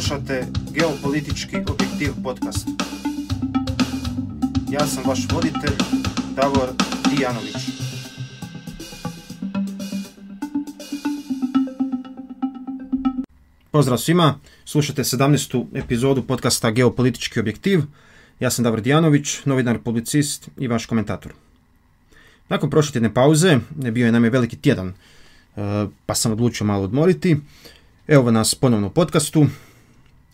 Slušate Geopolitički objektiv podcast. Ja sam vaš voditelj, Davor Dijanović. Pozdrav svima, slušate 17. epizodu podcasta Geopolitički objektiv. Ja sam Davor Dijanović, novinar, publicist i vaš komentator. Nakon prošle tjedne pauze, bio je nam je veliki tjedan, e, pa sam odlučio malo odmoriti. Evo nas ponovno u podcastu.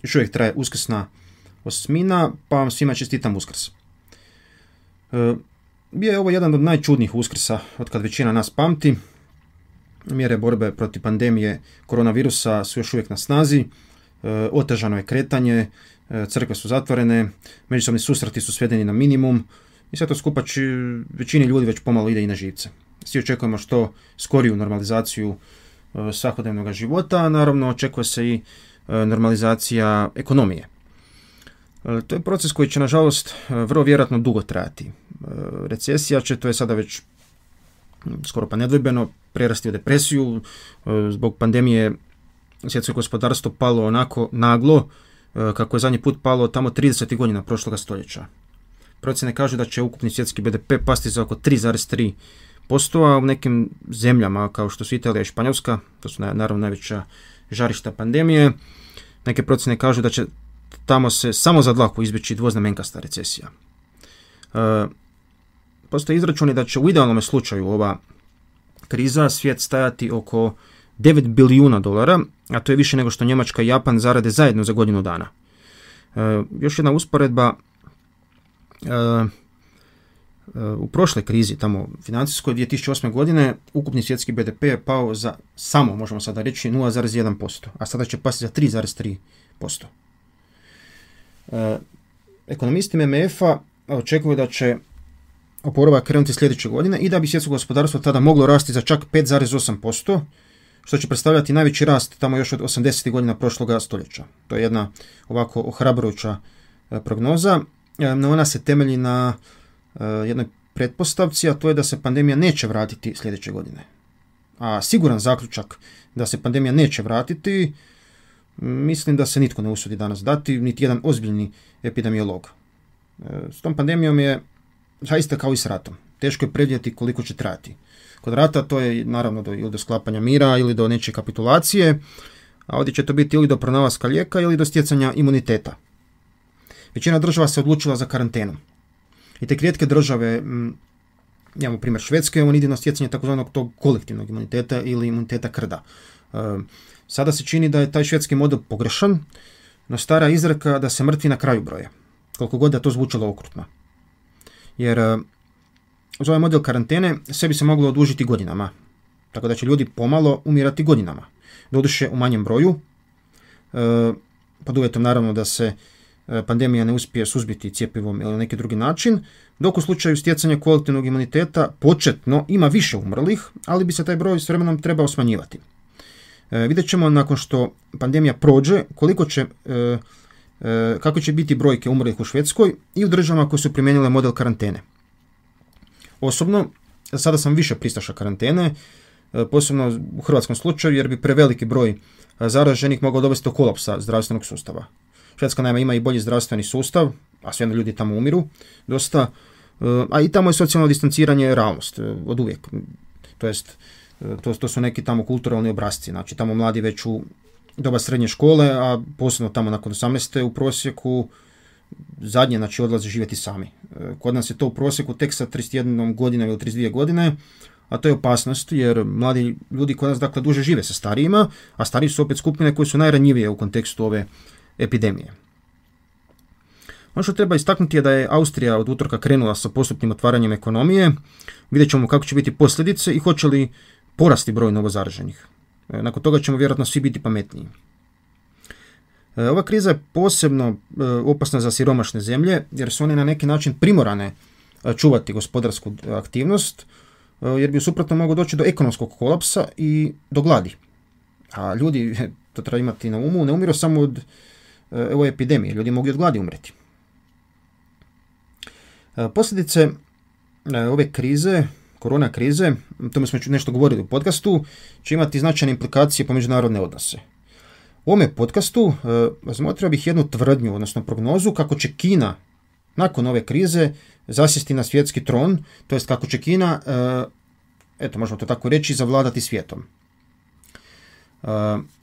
Još uvijek traje uskrsna osmina, pa vam svima čestitam uskrs. E, bio je ovo jedan od najčudnijih uskrsa od kad većina nas pamti. Mjere borbe protiv pandemije koronavirusa su još uvijek na snazi. E, otežano je kretanje, e, crkve su zatvorene, međusobni susreti su svedeni na minimum i sve to skupa većini ljudi već pomalo ide i na živce. Svi očekujemo što skoriju normalizaciju svakodnevnog života, naravno očekuje se i normalizacija ekonomije. E, to je proces koji će nažalost vrlo vjerojatno dugo trajati. Recesija će, to je sada već skoro pa nedvojbeno, prerasti u depresiju. Zbog pandemije svjetsko gospodarstvo palo onako naglo, kako je zadnji put palo tamo 30. godina prošloga stoljeća. Procjene kažu da će ukupni svjetski BDP pasti za oko 3,3 postoja u nekim zemljama kao što su Italija i Španjolska, to su naravno najveća žarišta pandemije, neke procjene kažu da će tamo se samo za dlaku izbjeći dvoznamenkasta recesija. E, postoje izračuni da će u idealnom slučaju ova kriza svijet stajati oko 9 bilijuna dolara, a to je više nego što Njemačka i Japan zarade zajedno za godinu dana. E, još jedna usporedba, e, u prošloj krizi, tamo financijskoj 2008. godine, ukupni svjetski BDP je pao za samo, možemo sada reći, 0,1%, a sada će pasti za 3,3%. E, ekonomisti MMF-a očekuju da će oporavak krenuti sljedeće godine i da bi svjetsko gospodarstvo tada moglo rasti za čak 5,8%, što će predstavljati najveći rast tamo još od 80. godina prošloga stoljeća. To je jedna ovako ohrabrujuća e, prognoza, e, no ona se temelji na jednoj pretpostavci, a to je da se pandemija neće vratiti sljedeće godine. A siguran zaključak da se pandemija neće vratiti, mislim da se nitko ne usudi danas dati, niti jedan ozbiljni epidemiolog. Eh, s tom pandemijom je zaista kao i s ratom. Teško je predvidjeti koliko će trajati. Kod rata to je naravno do, ili do sklapanja mira ili do nečije kapitulacije, a ovdje će to biti ili do pronalaska lijeka ili do stjecanja imuniteta. Većina država se odlučila za karantenu. I te rijetke države, imamo primjer Švedske, on ide na stjecanje takozvanog tog kolektivnog imuniteta ili imuniteta krda. E, sada se čini da je taj švedski model pogrešan, no stara izreka da se mrtvi na kraju broje, koliko god da to zvučalo okrutno. Jer e, uz ovaj model karantene sve bi se moglo odužiti godinama, tako da će ljudi pomalo umirati godinama. Doduše u manjem broju, e, pod uvjetom naravno da se pandemija ne uspije suzbiti cjepivom ili neki drugi način, dok u slučaju stjecanja kolektivnog imuniteta početno ima više umrlih, ali bi se taj broj s vremenom trebao smanjivati. E, vidjet ćemo nakon što pandemija prođe koliko će, e, e, kako će biti brojke umrlih u Švedskoj i u državama koje su primijenile model karantene. Osobno, sada sam više pristaša karantene, posebno u hrvatskom slučaju jer bi preveliki broj zaraženih mogao dovesti do kolapsa zdravstvenog sustava. Švedska naime ima i bolji zdravstveni sustav, a sve ljudi tamo umiru dosta, e, a i tamo je socijalno distanciranje realnost e, od uvijek. To jest, e, to, to su neki tamo kulturalni obrazci, znači tamo mladi već u doba srednje škole, a posebno tamo nakon 18. u prosjeku zadnje znači odlaze živjeti sami. Kod nas je to u prosjeku tek sa 31 godina ili 32 godine, a to je opasnost jer mladi ljudi kod nas dakle duže žive sa starijima, a stariji su opet skupine koje su najranjivije u kontekstu ove epidemije. Ono što treba istaknuti je da je Austrija od utorka krenula sa postupnim otvaranjem ekonomije. Vidjet ćemo kako će biti posljedice i hoće li porasti broj novozaraženih. E, nakon toga ćemo vjerojatno svi biti pametniji. E, ova kriza je posebno e, opasna za siromašne zemlje jer su one na neki način primorane čuvati gospodarsku aktivnost jer bi suprotno moglo doći do ekonomskog kolapsa i do gladi. A ljudi, to treba imati na umu, ne umiru samo od ove epidemije. Ljudi mogu od gladi umreti. E, posljedice e, ove krize, korona krize, o tome smo nešto govorili u podcastu, će imati značajne implikacije po međunarodne odnose. U ovome podcastu razmotrio bih jednu tvrdnju, odnosno prognozu kako će Kina nakon ove krize zasjesti na svjetski tron, to jest kako će Kina, eto možemo to tako reći, zavladati svijetom.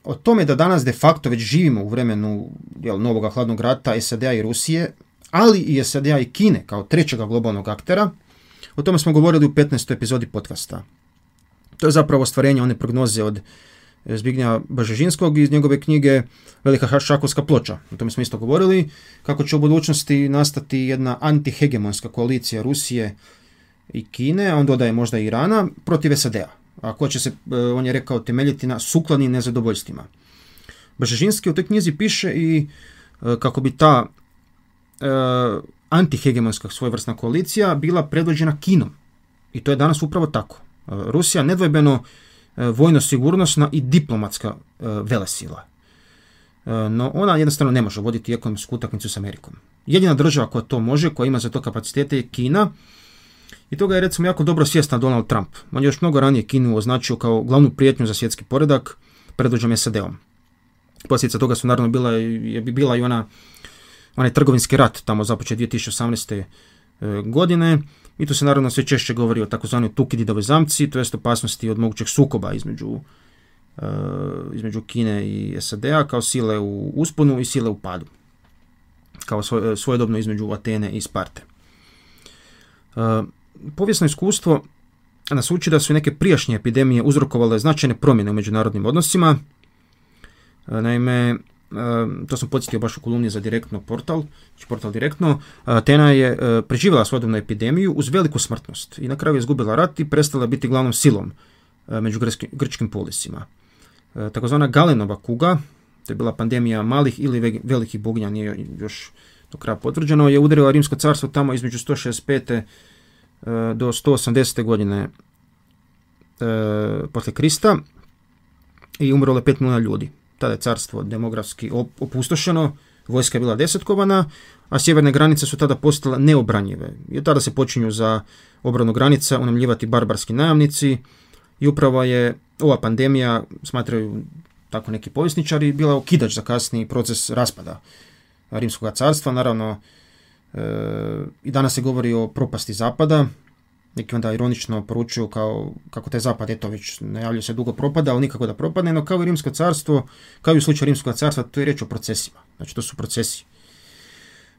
O tome da danas de facto već živimo u vremenu jel, novog hladnog rata SAD-a i Rusije, ali i SAD-a i Kine kao trećega globalnog aktera, o tome smo govorili u 15. epizodi podcasta. To je zapravo ostvarenje one prognoze od Zbignja Bažežinskog iz njegove knjige Velika šakovska ploča. O tome smo isto govorili, kako će u budućnosti nastati jedna antihegemonska koalicija Rusije i Kine, a on dodaje možda i Irana, protiv SAD-a. A ko će se, e, on je rekao, temeljiti na sukladnim nezadovoljstvima. Bažežinski u toj knjizi piše i e, kako bi ta e, antihegemonska svojevrsna koalicija bila predvođena Kinom. I to je danas upravo tako. Rusija nedvojbeno vojno sigurnosna i diplomatska velesila. No ona jednostavno ne može voditi ekonomsku utakmicu s Amerikom. Jedina država koja to može, koja ima za to kapacitete je Kina, i toga je recimo jako dobro svjestan Donald Trump. On je još mnogo ranije Kinu označio kao glavnu prijetnju za svjetski poredak predvođom SAD-om. Posljedica toga su naravno bila, je bila i ona, onaj trgovinski rat tamo započet 2018. E, godine i tu se naravno sve češće govori o takozvanoj Tukididovoj zamci, to jest opasnosti od mogućeg sukoba između, e, između Kine i SAD-a kao sile u usponu i sile u padu. Kao svojedobno između Atene i Sparte. E, povijesno iskustvo nas uči da su neke prijašnje epidemije uzrokovale značajne promjene u međunarodnim odnosima. E, naime, e, to sam podsjetio baš u kolumni za direktno portal, znači portal direktno, Atena je preživjela svojedobnu epidemiju uz veliku smrtnost i na kraju je izgubila rat i prestala biti glavnom silom među grčkim polisima. Takozvana Galenova kuga, to je bila pandemija malih ili velikih bugnja, nije još do kraja potvrđeno, je udarila Rimsko carstvo tamo između 165 do 180. godine e, poslije Krista i umrlo je 5 milijuna ljudi. Tada je carstvo demografski opustošeno, vojska je bila desetkovana, a sjeverne granice su tada postale neobranjive. I tada se počinju za obranu granica unamljivati barbarski najamnici i upravo je ova pandemija, smatraju tako neki povjesničari, bila okidač za kasniji proces raspada Rimskog carstva. Naravno, i danas se govori o propasti zapada, neki onda ironično poručuju kao kako taj zapad eto već najavljuje se dugo propada, ali nikako da propadne, no kao i rimsko carstvo, kao i u slučaju rimskog carstva, to je riječ o procesima. Znači to su procesi.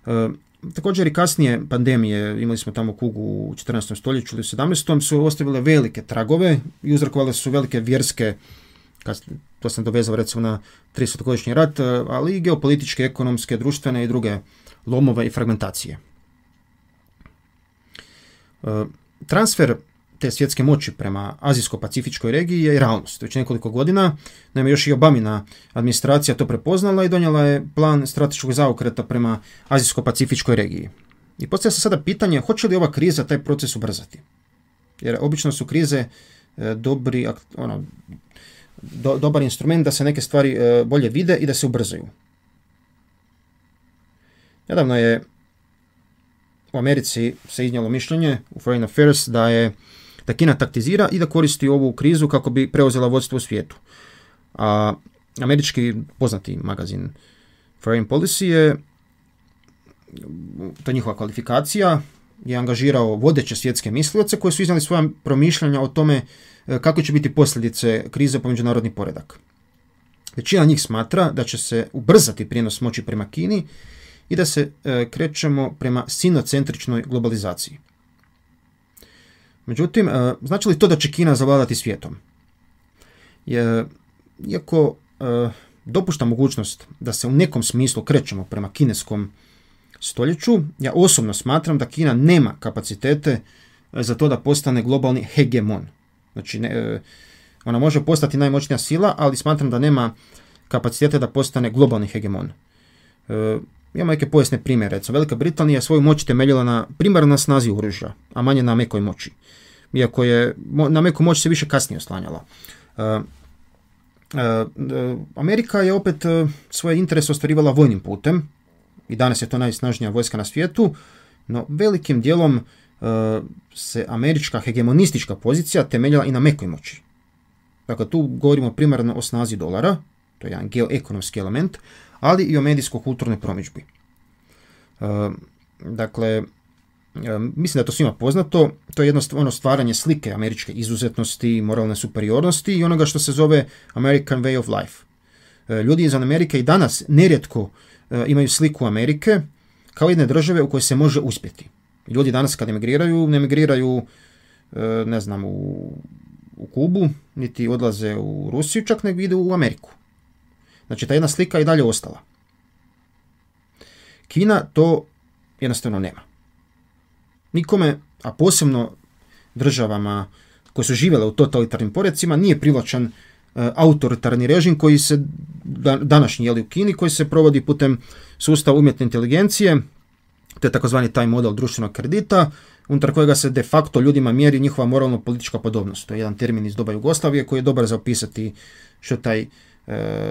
E, također i kasnije pandemije, imali smo tamo kugu u 14. stoljeću ili 17. su ostavile velike tragove i uzrokovale su velike vjerske, to sam dovezao recimo na 30-godišnji rat, ali i geopolitičke, ekonomske, društvene i druge lomove i fragmentacije. E, transfer te svjetske moći prema azijsko-pacifičkoj regiji je realnost. Već nekoliko godina, naime još i Obamina administracija to prepoznala i donijela je plan strateškog zaokreta prema azijsko-pacifičkoj regiji. I postavlja se sada pitanje hoće li ova kriza taj proces ubrzati? Jer obično su krize e, dobri, ono, dobar instrument da se neke stvari e, bolje vide i da se ubrzaju. Nedavno je u Americi se iznijelo mišljenje u Foreign Affairs da je da Kina taktizira i da koristi ovu krizu kako bi preuzela vodstvo u svijetu. A američki poznati magazin Foreign Policy je to je njihova kvalifikacija je angažirao vodeće svjetske mislioce koji su iznali svoja promišljanja o tome e, kako će biti posljedice krize po međunarodni poredak. Većina njih smatra da će se ubrzati prijenos moći prema Kini i da se e, krećemo prema sinocentričnoj globalizaciji. Međutim, e, znači li to da će Kina zavladati svijetom? Je, iako e, dopušta mogućnost da se u nekom smislu krećemo prema kineskom stoljeću, ja osobno smatram da Kina nema kapacitete za to da postane globalni hegemon. Znači, ona može postati najmoćnija sila, ali smatram da nema kapacitete da postane globalni hegemon. Imamo neke povijesne primjere. Recimo, Velika Britanija svoju moć temeljila na primarno na snazi oružja, a manje na mekoj moći. Iako je na meku moć se više kasnije oslanjala. Uh, uh, Amerika je opet svoje interese ostvarivala vojnim putem i danas je to najsnažnija vojska na svijetu, no velikim dijelom se američka hegemonistička pozicija temeljila i na mekoj moći. Dakle, tu govorimo primarno o snazi dolara, to je jedan geoekonomski element, ali i o medijsko-kulturnoj promičbi. E, dakle, e, mislim da je to svima poznato, to je jednostavno stvaranje slike američke izuzetnosti, moralne superiornosti i onoga što se zove American Way of Life. Ljudi iz Amerike i danas nerijetko imaju sliku Amerike kao jedne države u kojoj se može uspjeti. Ljudi danas kad emigriraju, ne emigriraju ne znam, u, u Kubu, niti odlaze u Rusiju, čak nego idu u Ameriku. Znači ta jedna slika i dalje ostala. Kina to jednostavno nema. Nikome, a posebno državama koje su živjele u totalitarnim poredcima, nije privlačan e, autoritarni režim koji se današnji jeli u Kini, koji se provodi putem sustava umjetne inteligencije, to je takozvani taj model društvenog kredita, unutar kojega se de facto ljudima mjeri njihova moralno-politička podobnost. To je jedan termin iz doba Jugoslavije koji je dobar za opisati što taj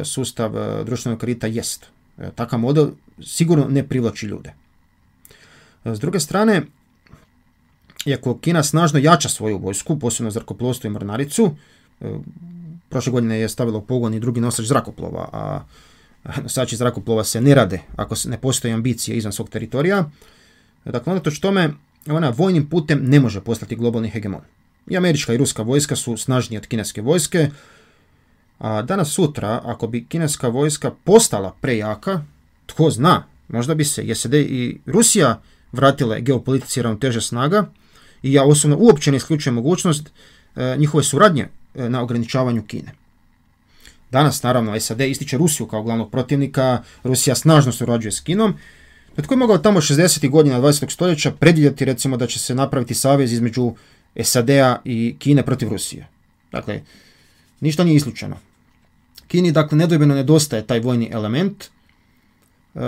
sustav e, društvenog kredita jest. E, takav model sigurno ne privlači ljude. S druge strane, iako Kina snažno jača svoju vojsku, posebno zrakoplovstvo i mornaricu, prošle godine je stavilo pogon i drugi nosač zrakoplova, a nosači zrakoplova se ne rade ako ne postoje ambicije izvan svog teritorija. Dakle, unatoč tome, ona vojnim putem ne može postati globalni hegemon. I američka i ruska vojska su snažnije od kineske vojske, a danas sutra, ako bi kineska vojska postala prejaka, tko zna, možda bi se SAD i Rusija vratile geopolitici ravnoteže snaga i ja osobno uopće ne isključujem mogućnost e, njihove suradnje e, na ograničavanju Kine. Danas, naravno, SAD ističe Rusiju kao glavnog protivnika, Rusija snažno surađuje s Kinom, tko je mogao tamo 60. godina 20. stoljeća predvidjeti recimo da će se napraviti savez između SAD-a i Kine protiv Rusije? Dakle, ništa nije isključeno. Kini dakle nedvojbeno nedostaje taj vojni element e,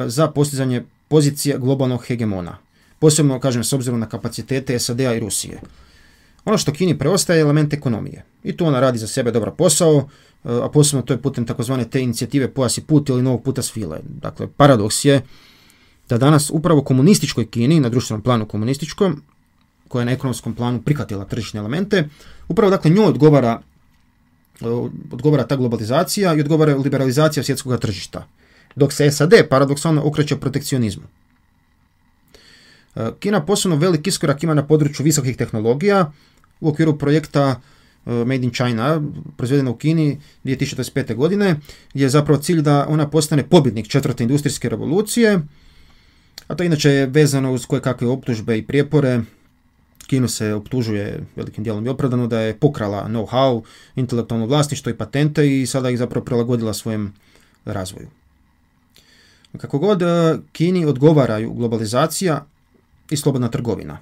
za postizanje pozicije globalnog hegemona. Posebno, kažem, s obzirom na kapacitete SAD-a i Rusije. Ono što Kini preostaje je element ekonomije. I tu ona radi za sebe dobar posao, e, a posebno to je putem takozvane te inicijative Pojas i put ili novog puta svile. Dakle, paradoks je da danas upravo komunističkoj Kini, na društvenom planu komunističkom, koja je na ekonomskom planu prihvatila tržišne elemente, upravo dakle njoj odgovara, odgovara ta globalizacija i odgovara liberalizacija svjetskog tržišta. Dok se SAD paradoksalno okreće protekcionizmu. E, Kina posebno velik iskorak ima na području visokih tehnologija u okviru projekta e, Made in China, proizvedena u Kini 2025. godine, gdje je zapravo cilj da ona postane pobjednik četvrte industrijske revolucije, a to inače je vezano uz koje kakve optužbe i prijepore. Kinu se optužuje velikim dijelom i opravdano da je pokrala know-how, intelektualno vlasništvo i patente i sada ih zapravo prilagodila svojem razvoju. Kako god e, Kini odgovaraju globalizacija i slobodna trgovina.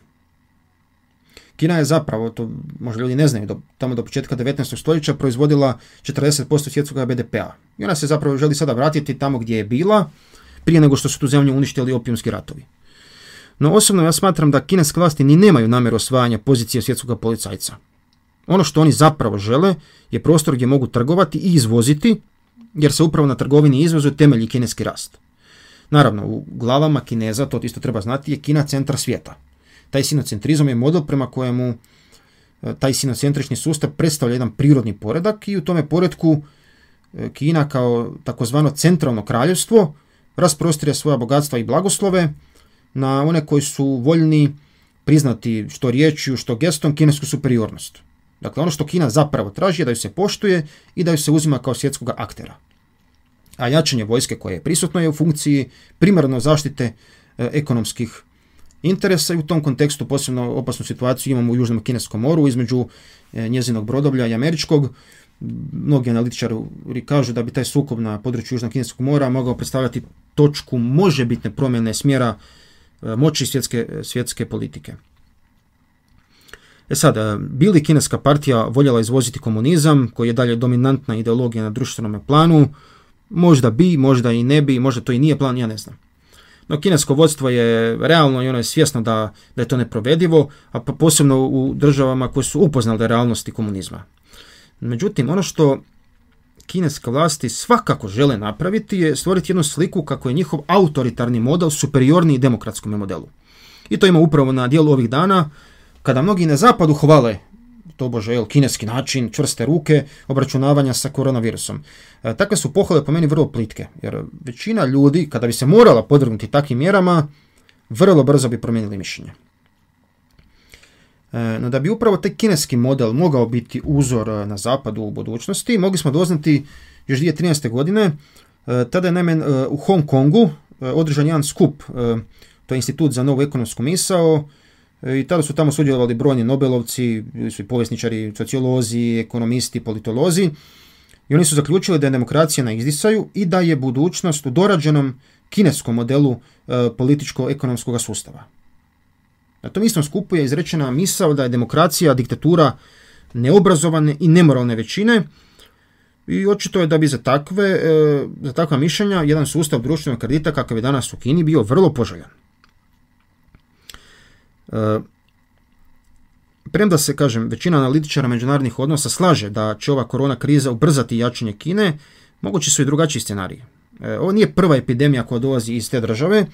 Kina je zapravo, to možda ljudi ne znaju, do, tamo do početka 19. stoljeća proizvodila 40% svjetskog BDP-a. I ona se zapravo želi sada vratiti tamo gdje je bila, prije nego što su tu zemlju uništili opijumski ratovi. No osobno ja smatram da kineske vlasti ni nemaju namjeru osvajanja pozicije svjetskog policajca. Ono što oni zapravo žele je prostor gdje mogu trgovati i izvoziti, jer se upravo na trgovini i izvozu temelji kineski rast. Naravno, u glavama Kineza, to isto treba znati, je Kina centra svijeta. Taj sinocentrizam je model prema kojemu e, taj sinocentrični sustav predstavlja jedan prirodni poredak i u tome poredku e, Kina kao takozvano centralno kraljevstvo rasprostire svoja bogatstva i blagoslove na one koji su voljni priznati što riječju, što gestom kinesku superiornost. Dakle, ono što Kina zapravo traži je da ju se poštuje i da ju se uzima kao svjetskog aktera. A jačanje vojske koje je prisutno je u funkciji primarno zaštite e, ekonomskih interesa i u tom kontekstu posebno opasnu situaciju imamo u Južnom Kineskom moru između e, njezinog brodovlja i američkog mnogi analitičari kažu da bi taj sukob na području Južnog Kineskog mora mogao predstavljati točku možebitne promjene smjera moći svjetske, svjetske politike. E sad, e, bili kineska partija voljela izvoziti komunizam, koji je dalje dominantna ideologija na društvenom planu, možda bi, možda i ne bi, možda to i nije plan, ja ne znam. No kinesko vodstvo je realno i ono je svjesno da, da je to neprovedivo, a posebno u državama koje su upoznale realnosti komunizma. Međutim, ono što kineske vlasti svakako žele napraviti je stvoriti jednu sliku kako je njihov autoritarni model superiorniji demokratskom modelu. I to ima upravo na dijelu ovih dana, kada mnogi na zapadu hvale to bože, kineski način, čvrste ruke, obračunavanja sa koronavirusom. E, takve su pohvale po meni vrlo plitke, jer većina ljudi, kada bi se morala podvrgnuti takvim mjerama, vrlo brzo bi promijenili mišljenje. E, no da bi upravo taj kineski model mogao biti uzor na zapadu u budućnosti, mogli smo doznati još 2013. godine, tada je naime u Hong Kongu održan jedan skup, to je institut za novu ekonomsku misao, E, i tada su tamo sudjelovali brojni Nobelovci, bili su i povjesničari, sociolozi, ekonomisti, politolozi i oni su zaključili da je demokracija na izdisaju i da je budućnost u dorađenom kineskom modelu e, političko-ekonomskog sustava. Na tom istom skupu je izrečena misao da je demokracija diktatura neobrazovane i nemoralne većine i očito je da bi za, takve, e, za takva mišljenja jedan sustav društvenog kredita kakav je danas u Kini bio vrlo poželjan. E, premda se, kažem, većina analitičara međunarodnih odnosa slaže da će ova korona kriza ubrzati jačanje Kine, mogući su i drugačiji scenariji. E, ovo nije prva epidemija koja dolazi iz te države,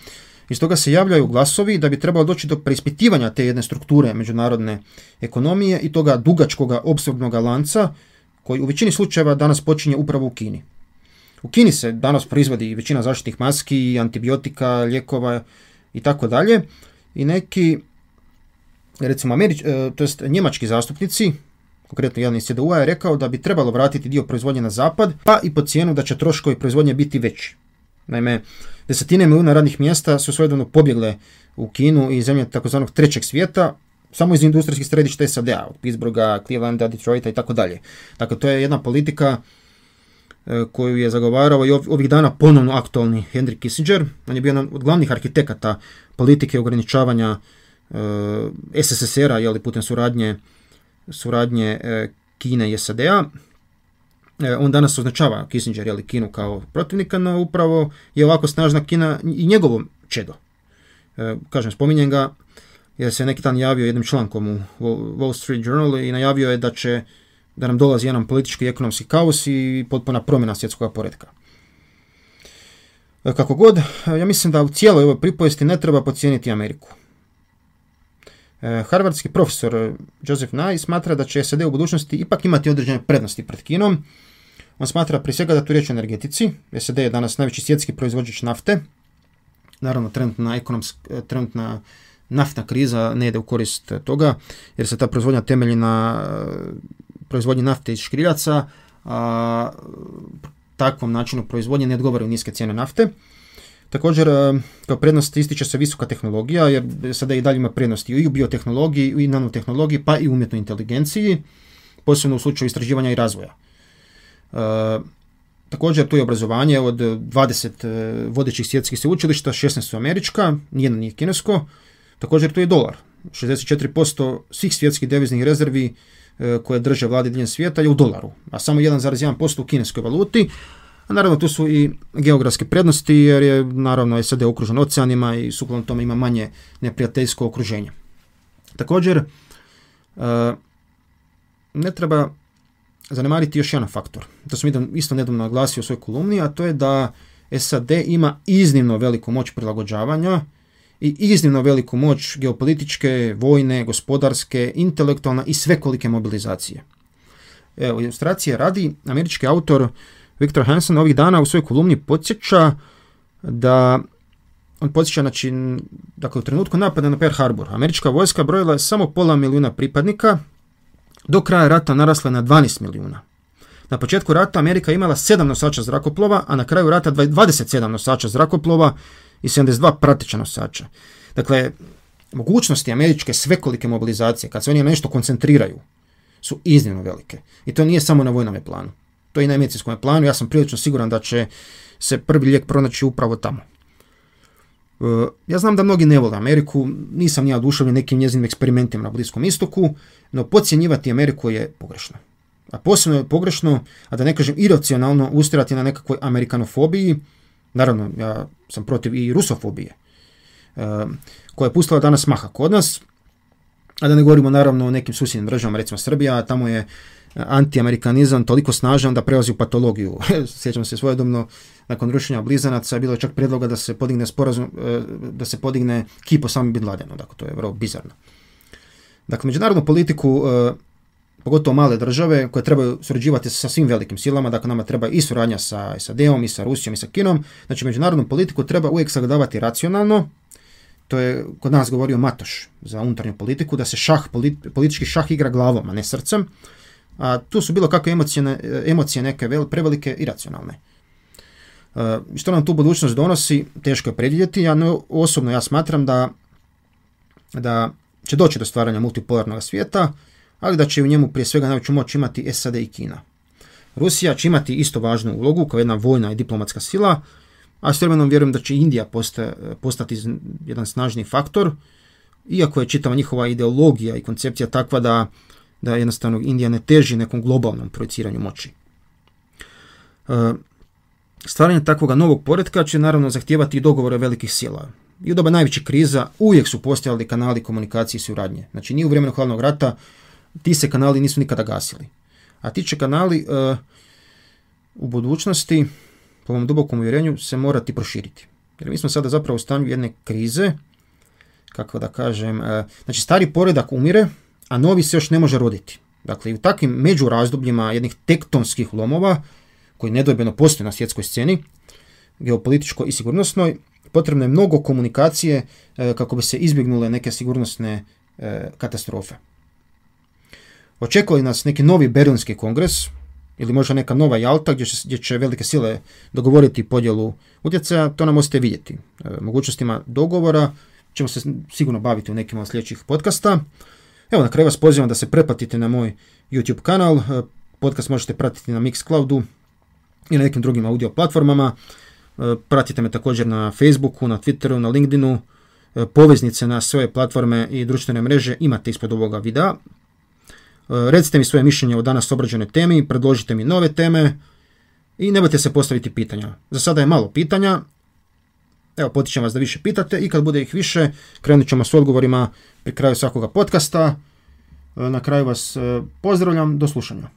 iz toga se javljaju glasovi da bi trebalo doći do preispitivanja te jedne strukture međunarodne ekonomije i toga dugačkoga opskrbnog lanca koji u većini slučajeva danas počinje upravo u Kini. U Kini se danas proizvodi većina zaštitnih maski, antibiotika, lijekova i tako dalje i neki recimo Američ, e, to jest njemački zastupnici, konkretno jedan iz CDU-a je rekao da bi trebalo vratiti dio proizvodnje na zapad, pa i po cijenu da će troškovi proizvodnje biti veći. Naime, desetine milijuna radnih mjesta su svojedobno pobjegle u Kinu i zemlje takozvanog trećeg svijeta, samo iz industrijskih središta SAD-a, od Pittsburgha, Clevelanda, Detroita i tako dalje. Dakle, to je jedna politika e, koju je zagovarao i ovih dana ponovno aktualni Henry Kissinger. On je bio jedan od glavnih arhitekata politike ograničavanja Eh, SSSR-a, jeli, putem suradnje, suradnje eh, Kine i SAD-a. Eh, on danas označava Kissinger, jeli, Kinu kao protivnika, no upravo je ovako snažna Kina i njegovo čedo. Kažem, spominjem ga jer se neki dan javio jednim člankom u Wall Street Journal i najavio je da će da nam dolazi jedan politički i ekonomski kaos i potpuna promjena svjetskog poredka. Kako god, ja mislim da u cijeloj ovoj pripovesti ne treba podcijeniti Ameriku. E, harvardski profesor e, Joseph Nye smatra da će SAD u budućnosti ipak imati određene prednosti pred Kinom. On smatra prije svega da tu riječ o energetici. SAD je danas najveći svjetski proizvođač nafte. Naravno, trenutna, ekonomska, e, trenutna naftna kriza ne ide u korist toga, jer se ta proizvodnja temelji na proizvodnji nafte iz škriljaca, a takvom načinu proizvodnje ne odgovaraju niske cijene nafte. Također, e, kao prednost ističe se visoka tehnologija, jer sada i dalje ima prednosti i u biotehnologiji, i nanotehnologiji, pa i u umjetnoj inteligenciji, posebno u slučaju istraživanja i razvoja. E, također, tu je obrazovanje od 20 e, vodećih svjetskih sveučilišta, 16 su američka, nijedno nije kinesko. Također, tu je dolar. 64% svih svjetskih deviznih rezervi koje drže vlade diljem svijeta je u dolaru, a samo 1,1% u kineskoj valuti, a naravno tu su i geografske prednosti jer je naravno SAD okružen oceanima i sukladno tome ima manje neprijateljsko okruženje. Također, ne treba zanemariti još jedan faktor. To sam isto nedavno naglasio u svojoj kolumni, a to je da SAD ima iznimno veliku moć prilagođavanja i iznimno veliku moć geopolitičke, vojne, gospodarske, intelektualne i svekolike mobilizacije. Evo, ilustracije radi američki autor Viktor Hansen ovih dana u svojoj kolumni podsjeća da on podsjeća, znači, dakle, u trenutku napada na Pearl Harbor, američka vojska brojila je samo pola milijuna pripadnika, do kraja rata narasla na 12 milijuna. Na početku rata Amerika imala 7 nosača zrakoplova, a na kraju rata 27 nosača zrakoplova i 72 prateća nosača. Dakle, mogućnosti američke svekolike mobilizacije, kad se oni nešto koncentriraju, su iznimno velike. I to nije samo na vojnom planu to je i na medicinskom planu. Ja sam prilično siguran da će se prvi lijek pronaći upravo tamo. E, ja znam da mnogi ne vole Ameriku, nisam ja oduševljen nekim njezinim eksperimentima na Bliskom istoku, no podcjenjivati Ameriku je pogrešno. A posebno je pogrešno, a da ne kažem iracionalno, ustirati na nekakvoj amerikanofobiji, naravno ja sam protiv i rusofobije, e, koja je pustila danas maha kod nas, a da ne govorimo naravno o nekim susjednim državama, recimo Srbija, tamo je antiamerikanizam toliko snažan da prelazi u patologiju. Sjećam se svojedobno nakon rušenja blizanaca bilo je čak predloga da se podigne sporazum, e, da se podigne kip o samom Bin Ladenu. Dakle, to je vrlo bizarno. Dakle, međunarodnu politiku e, pogotovo male države koje trebaju surađivati sa svim velikim silama, dakle nama treba i suradnja sa SAD-om i sa Rusijom i sa Kinom, znači međunarodnu politiku treba uvijek sagledavati racionalno, to je kod nas govorio Matoš za unutarnju politiku, da se šah, politički šah igra glavom, a ne srcem, a tu su bilo kakve emocije, emocije neke vel, prevelike i racionalne. E, što nam tu budućnost donosi, teško je predvidjeti, ja osobno ja smatram da, da će doći do stvaranja multipolarnog svijeta, ali da će u njemu prije svega najveću moć imati SAD i Kina. Rusija će imati isto važnu ulogu kao jedna vojna i diplomatska sila, a s vremenom vjerujem da će Indija postati jedan snažni faktor, iako je čitava njihova ideologija i koncepcija takva da, da jednostavno Indija ne teži nekom globalnom projiciranju moći. E, stvaranje takvog novog poretka će naravno zahtijevati i dogovore velikih sila. I u doba najvećih kriza uvijek su postojali kanali komunikacije i suradnje. Znači, ni u vremenu hladnog rata ti se kanali nisu nikada gasili. A ti će kanali uh, u budućnosti, po mom dubokom uvjerenju, se morati proširiti. Jer mi smo sada zapravo u stanju jedne krize, kako da kažem, uh, znači stari poredak umire, a novi se još ne može roditi. Dakle, u takvim među razdobljima jednih tektonskih lomova, koji nedvojbeno postoje na svjetskoj sceni, geopolitičkoj i sigurnosnoj, potrebno je mnogo komunikacije kako bi se izbjegnule neke sigurnosne katastrofe. Očekuje nas neki novi Berlinski kongres ili možda neka nova Jalta gdje će, gdje će velike sile dogovoriti podjelu utjecaja, to nam možete vidjeti. E, mogućnostima dogovora ćemo se sigurno baviti u nekim od sljedećih podcasta. Evo na kraju vas pozivam da se pretplatite na moj YouTube kanal. E, podcast možete pratiti na Mixcloudu i na nekim drugim audio platformama. E, pratite me također na Facebooku, na Twitteru, na LinkedInu. Poveznice na sve platforme i društvene mreže imate ispod ovoga videa. E, recite mi svoje mišljenje o danas obrađenoj temi, predložite mi nove teme i nemojte se postaviti pitanja. Za sada je malo pitanja, evo potičem vas da više pitate i kad bude ih više krenut ćemo s odgovorima pri kraju svakoga podcasta. E, na kraju vas e, pozdravljam, do slušanja.